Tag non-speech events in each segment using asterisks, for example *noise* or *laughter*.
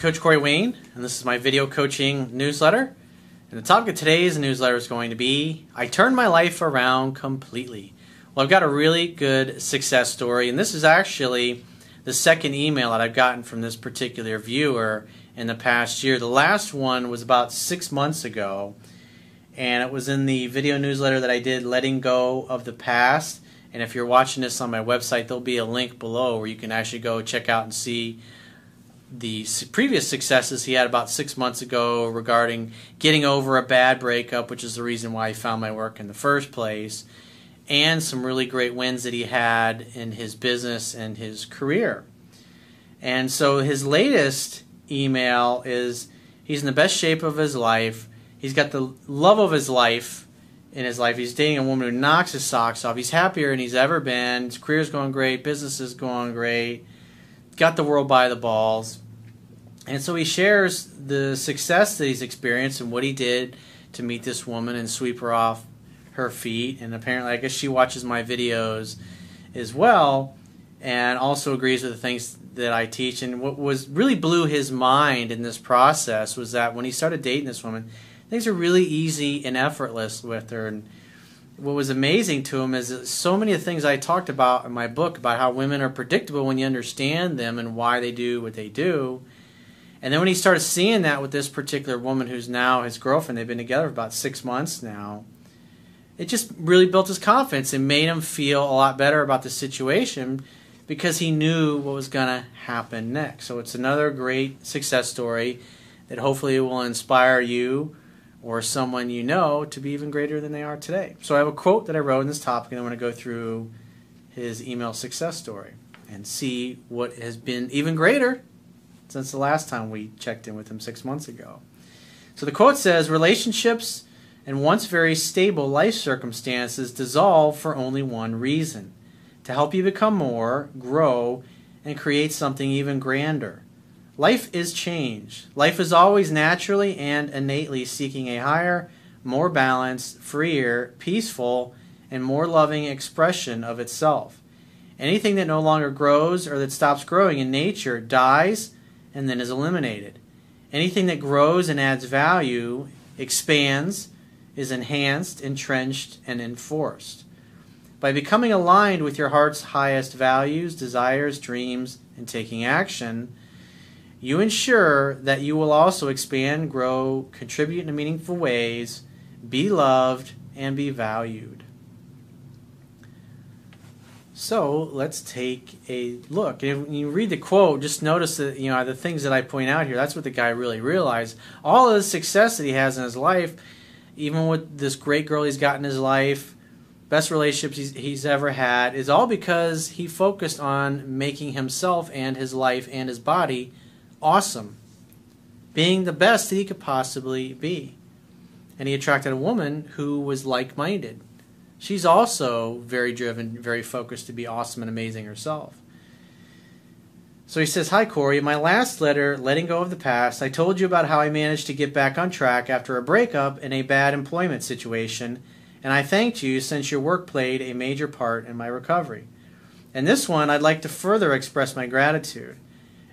Coach Corey Wayne, and this is my video coaching newsletter. And the topic of today's newsletter is going to be I turned my life around completely. Well, I've got a really good success story, and this is actually the second email that I've gotten from this particular viewer in the past year. The last one was about six months ago, and it was in the video newsletter that I did, Letting Go of the Past. And if you're watching this on my website, there'll be a link below where you can actually go check out and see the previous successes he had about six months ago regarding getting over a bad breakup, which is the reason why he found my work in the first place, and some really great wins that he had in his business and his career. And so his latest email is he's in the best shape of his life. He's got the love of his life in his life. He's dating a woman who knocks his socks off. He's happier than he's ever been. His career's going great. Business is going great got the world by the balls. And so he shares the success that he's experienced and what he did to meet this woman and sweep her off her feet. And apparently, I guess she watches my videos as well and also agrees with the things that I teach. And what was really blew his mind in this process was that when he started dating this woman, things are really easy and effortless with her. And what was amazing to him is so many of the things I talked about in my book about how women are predictable when you understand them and why they do what they do. And then when he started seeing that with this particular woman who's now his girlfriend, they've been together for about six months now, it just really built his confidence and made him feel a lot better about the situation because he knew what was going to happen next. So it's another great success story that hopefully will inspire you or someone you know to be even greater than they are today. So I have a quote that I wrote in this topic, and I want to go through his email success story and see what has been even greater since the last time we checked in with him six months ago. So the quote says Relationships and once very stable life circumstances dissolve for only one reason to help you become more, grow, and create something even grander. Life is change. Life is always naturally and innately seeking a higher, more balanced, freer, peaceful, and more loving expression of itself. Anything that no longer grows or that stops growing in nature dies and then is eliminated. Anything that grows and adds value expands, is enhanced, entrenched, and enforced. By becoming aligned with your heart's highest values, desires, dreams, and taking action, you ensure that you will also expand, grow, contribute in meaningful ways, be loved, and be valued. So let's take a look. And you read the quote, just notice that you know the things that I point out here. That's what the guy really realized. All of the success that he has in his life, even with this great girl he's got in his life, best relationships he's, he's ever had, is all because he focused on making himself and his life and his body awesome, being the best that he could possibly be. And he attracted a woman who was like minded. She's also very driven, very focused to be awesome and amazing herself. So he says, Hi, Corey. In my last letter, Letting Go of the Past, I told you about how I managed to get back on track after a breakup in a bad employment situation, and I thanked you since your work played a major part in my recovery. In this one, I'd like to further express my gratitude.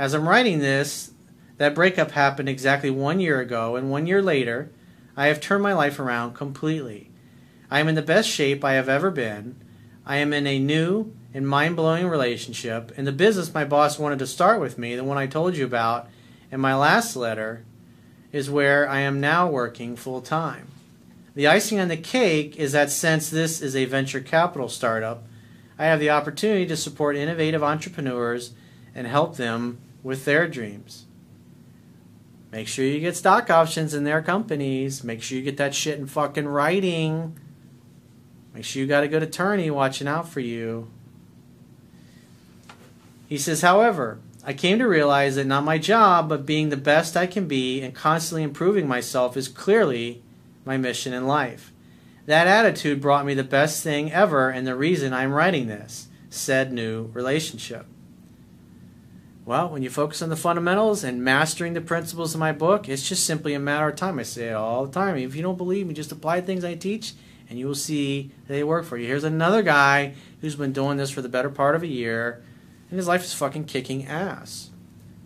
As I'm writing this, that breakup happened exactly one year ago, and one year later, I have turned my life around completely. I am in the best shape I have ever been. I am in a new and mind blowing relationship, and the business my boss wanted to start with me, the one I told you about in my last letter, is where I am now working full time. The icing on the cake is that since this is a venture capital startup, I have the opportunity to support innovative entrepreneurs and help them with their dreams. Make sure you get stock options in their companies. Make sure you get that shit in fucking writing. Make sure you got a good attorney watching out for you. He says, however, I came to realize that not my job, but being the best I can be and constantly improving myself is clearly my mission in life. That attitude brought me the best thing ever and the reason I'm writing this said new relationship. Well, when you focus on the fundamentals and mastering the principles of my book, it's just simply a matter of time. I say it all the time. If you don't believe me, just apply things I teach and you will see they work for you. Here's another guy who's been doing this for the better part of a year and his life is fucking kicking ass.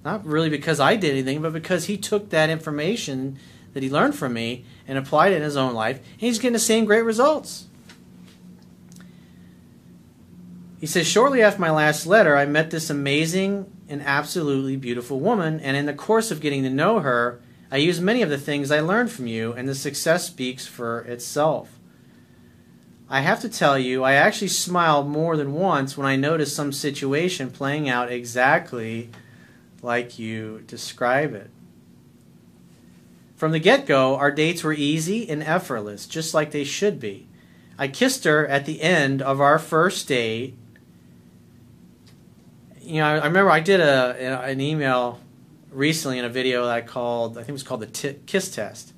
Not really because I did anything, but because he took that information that he learned from me and applied it in his own life, and he's getting the same great results. He says, Shortly after my last letter, I met this amazing and absolutely beautiful woman, and in the course of getting to know her, I used many of the things I learned from you, and the success speaks for itself. I have to tell you, I actually smiled more than once when I noticed some situation playing out exactly like you describe it. From the get go, our dates were easy and effortless, just like they should be. I kissed her at the end of our first date. You know, I, I remember I did a an email recently in a video that I called, I think it was called the t- kiss test.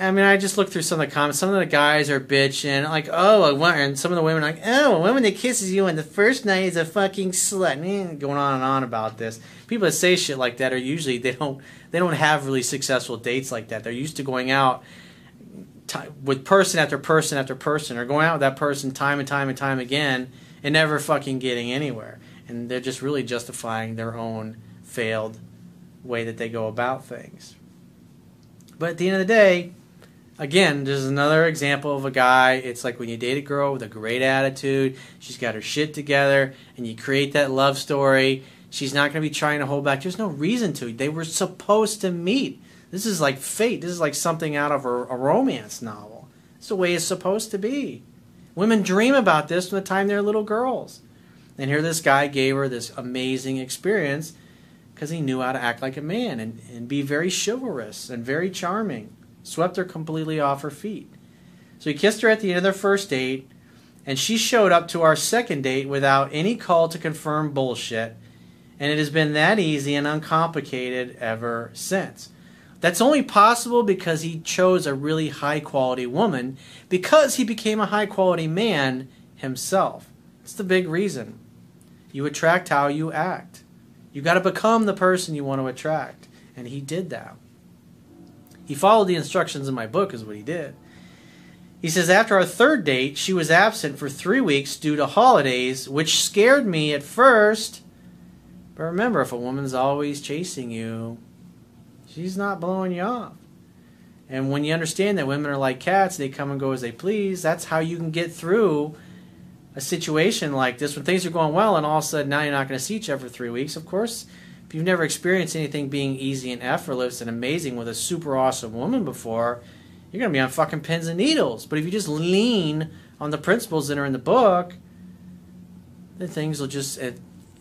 I mean, I just looked through some of the comments. Some of the guys are bitching, like, oh, and some of the women are like, oh, a woman that kisses you on the first night is a fucking slut. And going on and on about this. People that say shit like that are usually they don't they don't have really successful dates like that. They're used to going out t- with person after person after person, or going out with that person time and time and time again, and never fucking getting anywhere. And they're just really justifying their own failed way that they go about things. But at the end of the day, again, this is another example of a guy. It's like when you date a girl with a great attitude, she's got her shit together, and you create that love story. She's not going to be trying to hold back. There's no reason to. They were supposed to meet. This is like fate. This is like something out of a, a romance novel. It's the way it's supposed to be. Women dream about this from the time they're little girls. And here this guy gave her this amazing experience because he knew how to act like a man and, and be very chivalrous and very charming. Swept her completely off her feet. So he kissed her at the end of their first date, and she showed up to our second date without any call to confirm bullshit, and it has been that easy and uncomplicated ever since. That's only possible because he chose a really high quality woman, because he became a high quality man himself. That's the big reason. You attract how you act. You got to become the person you want to attract. And he did that. He followed the instructions in my book, is what he did. He says, after our third date, she was absent for three weeks due to holidays, which scared me at first. But remember, if a woman's always chasing you, she's not blowing you off. And when you understand that women are like cats, they come and go as they please, that's how you can get through a situation like this when things are going well and all of a sudden now you're not going to see each other for three weeks. Of course, if you've never experienced anything being easy and effortless and amazing with a super awesome woman before, you're going to be on fucking pins and needles. But if you just lean on the principles that are in the book, then things will just,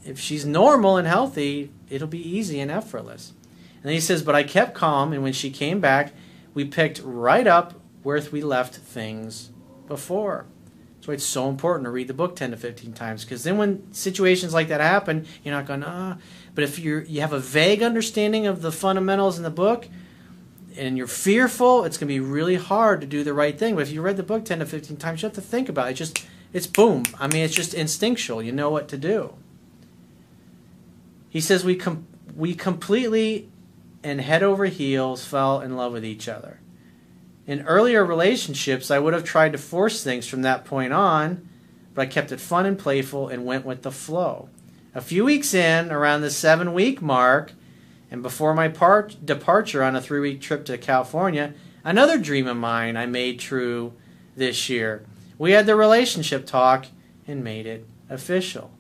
if she's normal and healthy, it'll be easy and effortless. And then he says, But I kept calm, and when she came back, we picked right up where we left things before. That's why it's so important to read the book 10 to 15 times because then when situations like that happen, you're not going, ah. But if you you have a vague understanding of the fundamentals in the book and you're fearful, it's going to be really hard to do the right thing. But if you read the book 10 to 15 times, you have to think about it. It's just, it's boom. I mean, it's just instinctual. You know what to do. He says we, com- we completely and head over heels fell in love with each other. In earlier relationships, I would have tried to force things from that point on, but I kept it fun and playful and went with the flow. A few weeks in, around the seven week mark, and before my part- departure on a three week trip to California, another dream of mine I made true this year. We had the relationship talk and made it official.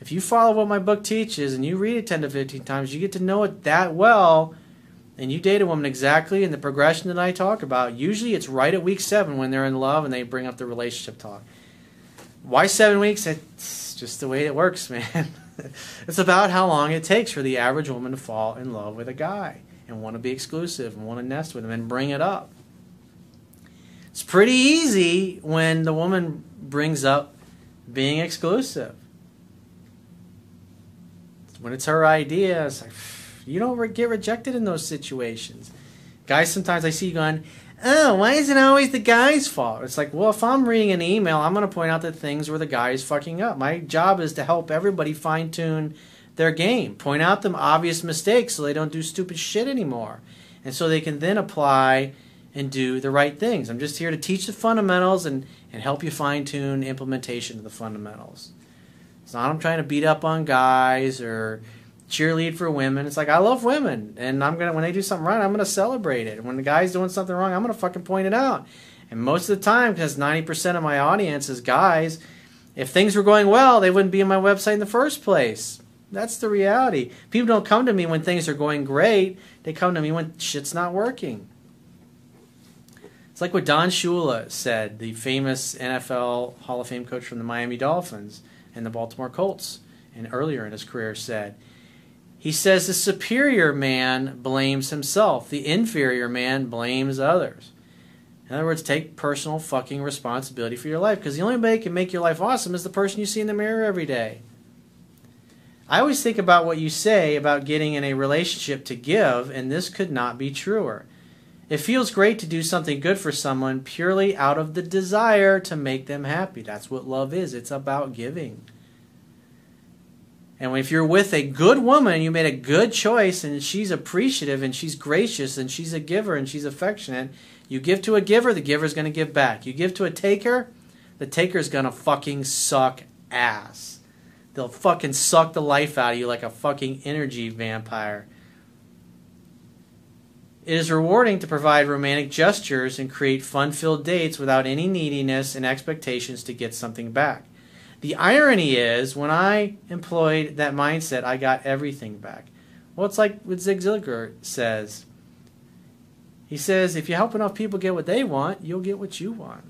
If you follow what my book teaches and you read it 10 to 15 times, you get to know it that well and you date a woman exactly in the progression that I talk about, usually it's right at week seven when they're in love and they bring up the relationship talk. Why seven weeks? It's just the way it works, *laughs* man. it's about how long it takes for the average woman to fall in love with a guy and want to be exclusive and want to nest with him and bring it up. It's pretty easy when the woman brings up being exclusive. When it's her idea, it's like, you don't get rejected in those situations. Guys, sometimes I see going, oh, why is it always the guy's fault? It's like, well, if I'm reading an email, I'm going to point out the things where the guy is fucking up. My job is to help everybody fine tune their game, point out them obvious mistakes so they don't do stupid shit anymore. And so they can then apply and do the right things. I'm just here to teach the fundamentals and, and help you fine tune implementation of the fundamentals. It's not I'm trying to beat up on guys or cheerlead for women. It's like I love women, and I'm gonna when they do something right, I'm gonna celebrate it. When the guy's doing something wrong, I'm gonna fucking point it out. And most of the time, because 90% of my audience is guys, if things were going well, they wouldn't be on my website in the first place. That's the reality. People don't come to me when things are going great. They come to me when shit's not working. It's like what Don Shula said, the famous NFL Hall of Fame coach from the Miami Dolphins and the Baltimore Colts, and earlier in his career said, he says the superior man blames himself, the inferior man blames others. In other words, take personal fucking responsibility for your life because the only way that can make your life awesome is the person you see in the mirror every day. I always think about what you say about getting in a relationship to give, and this could not be truer. It feels great to do something good for someone purely out of the desire to make them happy. That's what love is. It's about giving. And if you're with a good woman, you made a good choice, and she's appreciative, and she's gracious, and she's a giver, and she's affectionate, you give to a giver, the giver's going to give back. You give to a taker, the taker's going to fucking suck ass. They'll fucking suck the life out of you like a fucking energy vampire. It is rewarding to provide romantic gestures and create fun filled dates without any neediness and expectations to get something back. The irony is, when I employed that mindset, I got everything back. Well, it's like what Zig Ziglar says he says if you help enough people get what they want, you'll get what you want.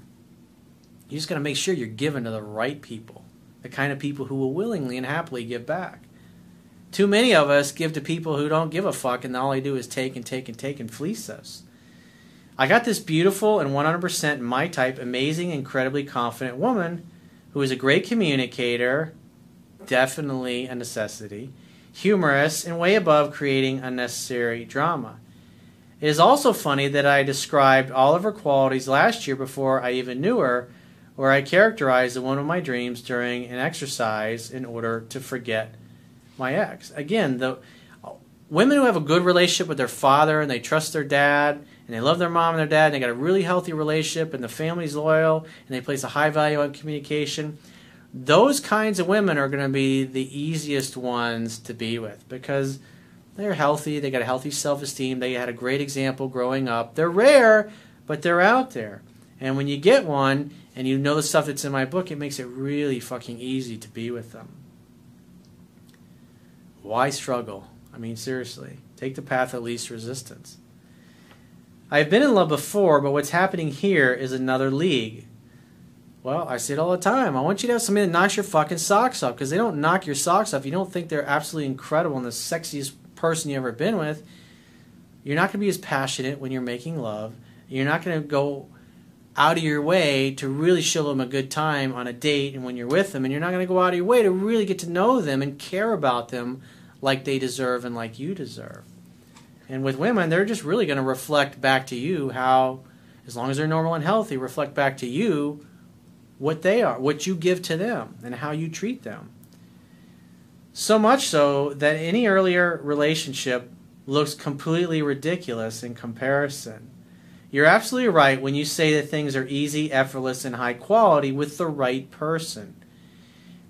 You just got to make sure you're giving to the right people, the kind of people who will willingly and happily give back. Too many of us give to people who don't give a fuck and all they do is take and take and take and fleece us. I got this beautiful and 100% my type, amazing, incredibly confident woman who is a great communicator, definitely a necessity, humorous, and way above creating unnecessary drama. It is also funny that I described all of her qualities last year before I even knew her, where I characterized the one of my dreams during an exercise in order to forget my ex. Again, the women who have a good relationship with their father and they trust their dad and they love their mom and their dad and they got a really healthy relationship and the family's loyal and they place a high value on communication those kinds of women are going to be the easiest ones to be with because they're healthy. They got a healthy self esteem. They had a great example growing up. They're rare, but they're out there. And when you get one and you know the stuff that's in my book, it makes it really fucking easy to be with them. Why struggle? I mean, seriously, take the path of least resistance. I've been in love before, but what's happening here is another league. Well, I see it all the time. I want you to have somebody that knocks your fucking socks off because they don't knock your socks off. You don't think they're absolutely incredible and the sexiest person you've ever been with, you're not going to be as passionate when you're making love. You're not going to go out of your way to really show them a good time on a date and when you're with them. And you're not going to go out of your way to really get to know them and care about them like they deserve and like you deserve. And with women, they're just really going to reflect back to you how, as long as they're normal and healthy, reflect back to you what they are, what you give to them, and how you treat them. So much so that any earlier relationship looks completely ridiculous in comparison. You're absolutely right when you say that things are easy, effortless, and high quality with the right person.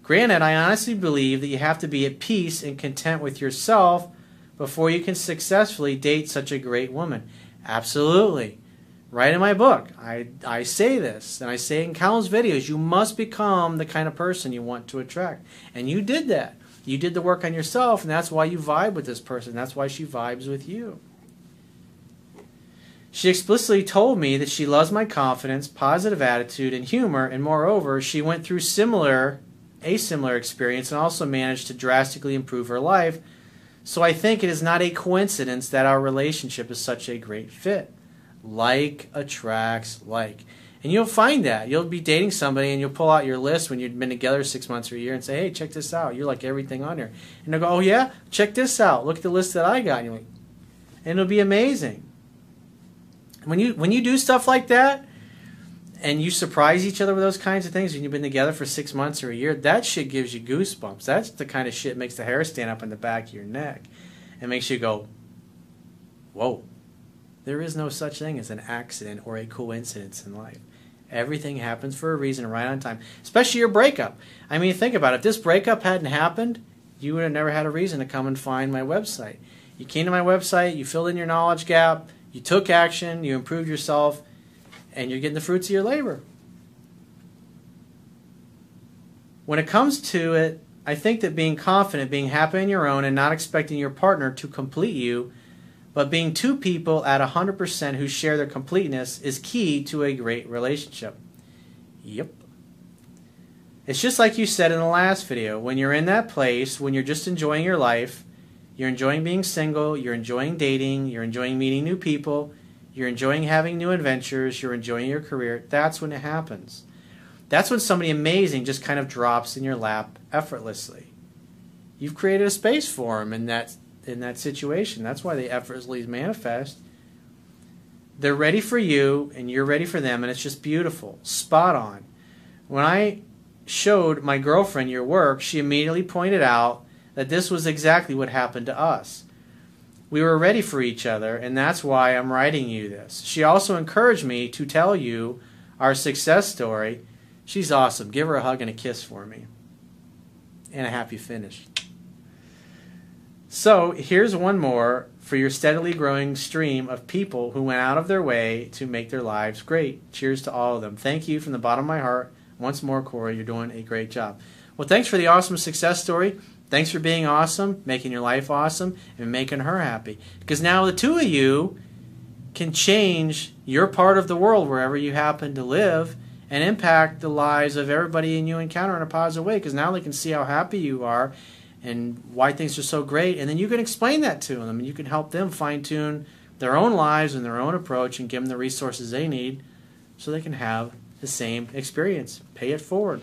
Granted, I honestly believe that you have to be at peace and content with yourself before you can successfully date such a great woman. Absolutely. Right in my book, I, I say this, and I say in countless videos, you must become the kind of person you want to attract. And you did that. You did the work on yourself, and that's why you vibe with this person. That's why she vibes with you. She explicitly told me that she loves my confidence, positive attitude, and humor, and moreover, she went through similar, a similar experience and also managed to drastically improve her life. So I think it is not a coincidence that our relationship is such a great fit. Like attracts like. And you'll find that. You'll be dating somebody and you'll pull out your list when you've been together six months or a year and say, hey, check this out. You're like everything on here. And they'll go, oh, yeah? Check this out. Look at the list that I got. And, and it'll be amazing. When you, when you do stuff like that and you surprise each other with those kinds of things when you've been together for six months or a year, that shit gives you goosebumps. That's the kind of shit makes the hair stand up on the back of your neck. and makes you go, whoa. There is no such thing as an accident or a coincidence in life. Everything happens for a reason, right on time. Especially your breakup. I mean, think about it. If this breakup hadn't happened, you would have never had a reason to come and find my website. You came to my website, you filled in your knowledge gap, you took action, you improved yourself, and you're getting the fruits of your labor. When it comes to it, I think that being confident, being happy on your own, and not expecting your partner to complete you, but being two people at 100% who share their completeness is key to a great relationship. Yep. It's just like you said in the last video. When you're in that place, when you're just enjoying your life, you're enjoying being single, you're enjoying dating, you're enjoying meeting new people, you're enjoying having new adventures, you're enjoying your career, that's when it happens. That's when somebody amazing just kind of drops in your lap effortlessly. You've created a space for them in that in that situation. That's why they effortlessly manifest. They're ready for you and you're ready for them and it's just beautiful. Spot on. When I showed my girlfriend your work, she immediately pointed out that this was exactly what happened to us. We were ready for each other, and that's why I'm writing you this. She also encouraged me to tell you our success story. She's awesome. Give her a hug and a kiss for me. And a happy finish. So, here's one more for your steadily growing stream of people who went out of their way to make their lives great. Cheers to all of them. Thank you from the bottom of my heart. Once more, Corey, you're doing a great job. Well, thanks for the awesome success story. Thanks for being awesome, making your life awesome, and making her happy. Because now the two of you can change your part of the world wherever you happen to live and impact the lives of everybody you encounter in a positive way. Because now they can see how happy you are and why things are so great. And then you can explain that to them and you can help them fine tune their own lives and their own approach and give them the resources they need so they can have the same experience. Pay it forward.